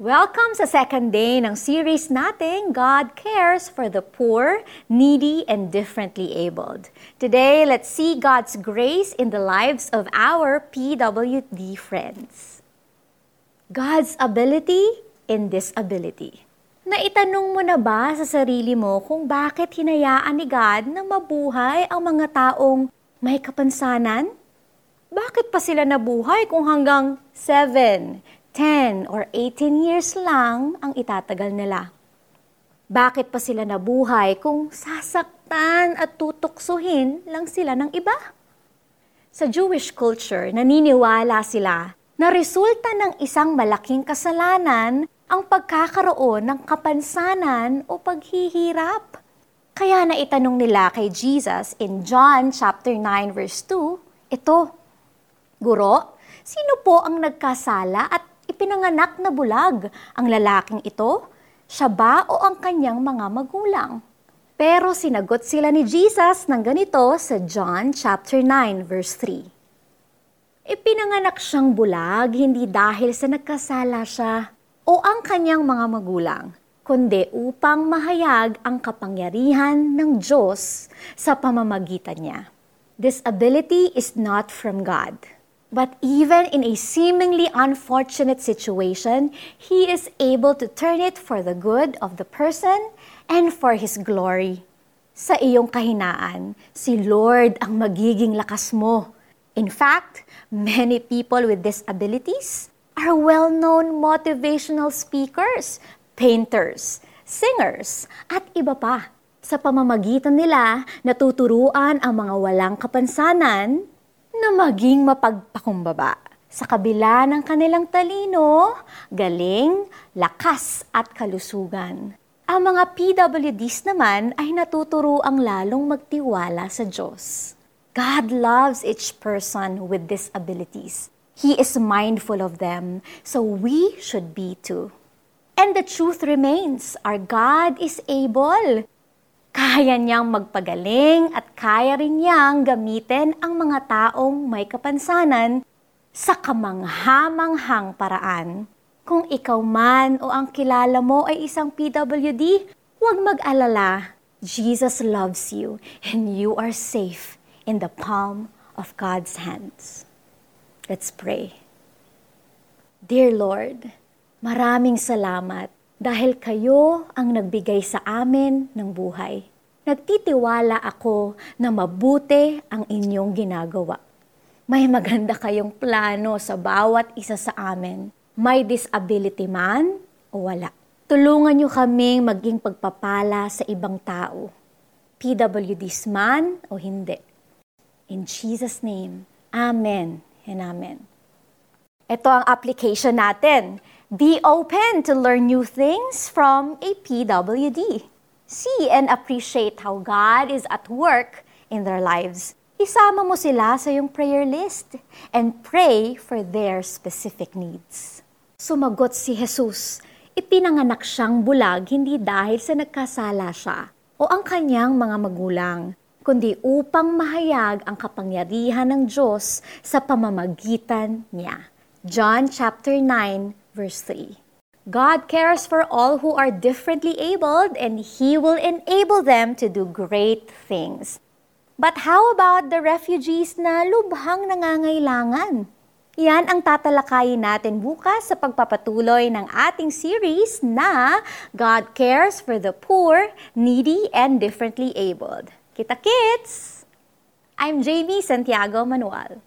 Welcome sa second day ng series nating God Cares for the Poor, Needy, and Differently Abled. Today, let's see God's grace in the lives of our PWD friends. God's ability in disability. Naitanong mo na ba sa sarili mo kung bakit hinayaan ni God na mabuhay ang mga taong may kapansanan? Bakit pa sila nabuhay kung hanggang 7, 10 or 18 years lang ang itatagal nila. Bakit pa sila nabuhay kung sasaktan at tutuksuhin lang sila ng iba? Sa Jewish culture, naniniwala sila na resulta ng isang malaking kasalanan ang pagkakaroon ng kapansanan o paghihirap. Kaya na itanong nila kay Jesus in John chapter 9 verse 2, ito, Guro, sino po ang nagkasala at ipinanganak na bulag ang lalaking ito? Siya ba o ang kanyang mga magulang? Pero sinagot sila ni Jesus ng ganito sa John chapter 9 verse 3. Ipinanganak siyang bulag hindi dahil sa nagkasala siya o ang kanyang mga magulang, kundi upang mahayag ang kapangyarihan ng Diyos sa pamamagitan niya. This ability is not from God But even in a seemingly unfortunate situation, He is able to turn it for the good of the person and for His glory. Sa iyong kahinaan, si Lord ang magiging lakas mo. In fact, many people with disabilities are well-known motivational speakers, painters, singers, at iba pa. Sa pamamagitan nila, natuturuan ang mga walang kapansanan na maging mapagpakumbaba sa kabila ng kanilang talino, galing, lakas at kalusugan. Ang mga PWDs naman ay natuturo ang lalong magtiwala sa Diyos. God loves each person with disabilities. He is mindful of them, so we should be too. And the truth remains, our God is able kaya niyang magpagaling at kaya rin niyang gamitin ang mga taong may kapansanan sa kamanghamanghang paraan. Kung ikaw man o ang kilala mo ay isang PWD, huwag mag-alala. Jesus loves you and you are safe in the palm of God's hands. Let's pray. Dear Lord, maraming salamat dahil kayo ang nagbigay sa amin ng buhay. Nagtitiwala ako na mabuti ang inyong ginagawa. May maganda kayong plano sa bawat isa sa amin. May disability man o wala. Tulungan niyo kaming maging pagpapala sa ibang tao. PWDs man o hindi. In Jesus' name, Amen and Amen. Ito ang application natin Be open to learn new things from a PWD. See and appreciate how God is at work in their lives. Isama mo sila sa iyong prayer list and pray for their specific needs. Sumagot si Jesus, ipinanganak siyang bulag hindi dahil sa nagkasala siya o ang kanyang mga magulang, kundi upang mahayag ang kapangyarihan ng Diyos sa pamamagitan niya. John chapter 9 Verse 3 God cares for all who are differently abled, and He will enable them to do great things. But how about the refugees na lubhang nangangailangan? Yan ang tatalakayin natin bukas sa pagpapatuloy ng ating series na God Cares for the Poor, Needy, and Differently Abled. Kita kits! I'm Jamie Santiago Manuel.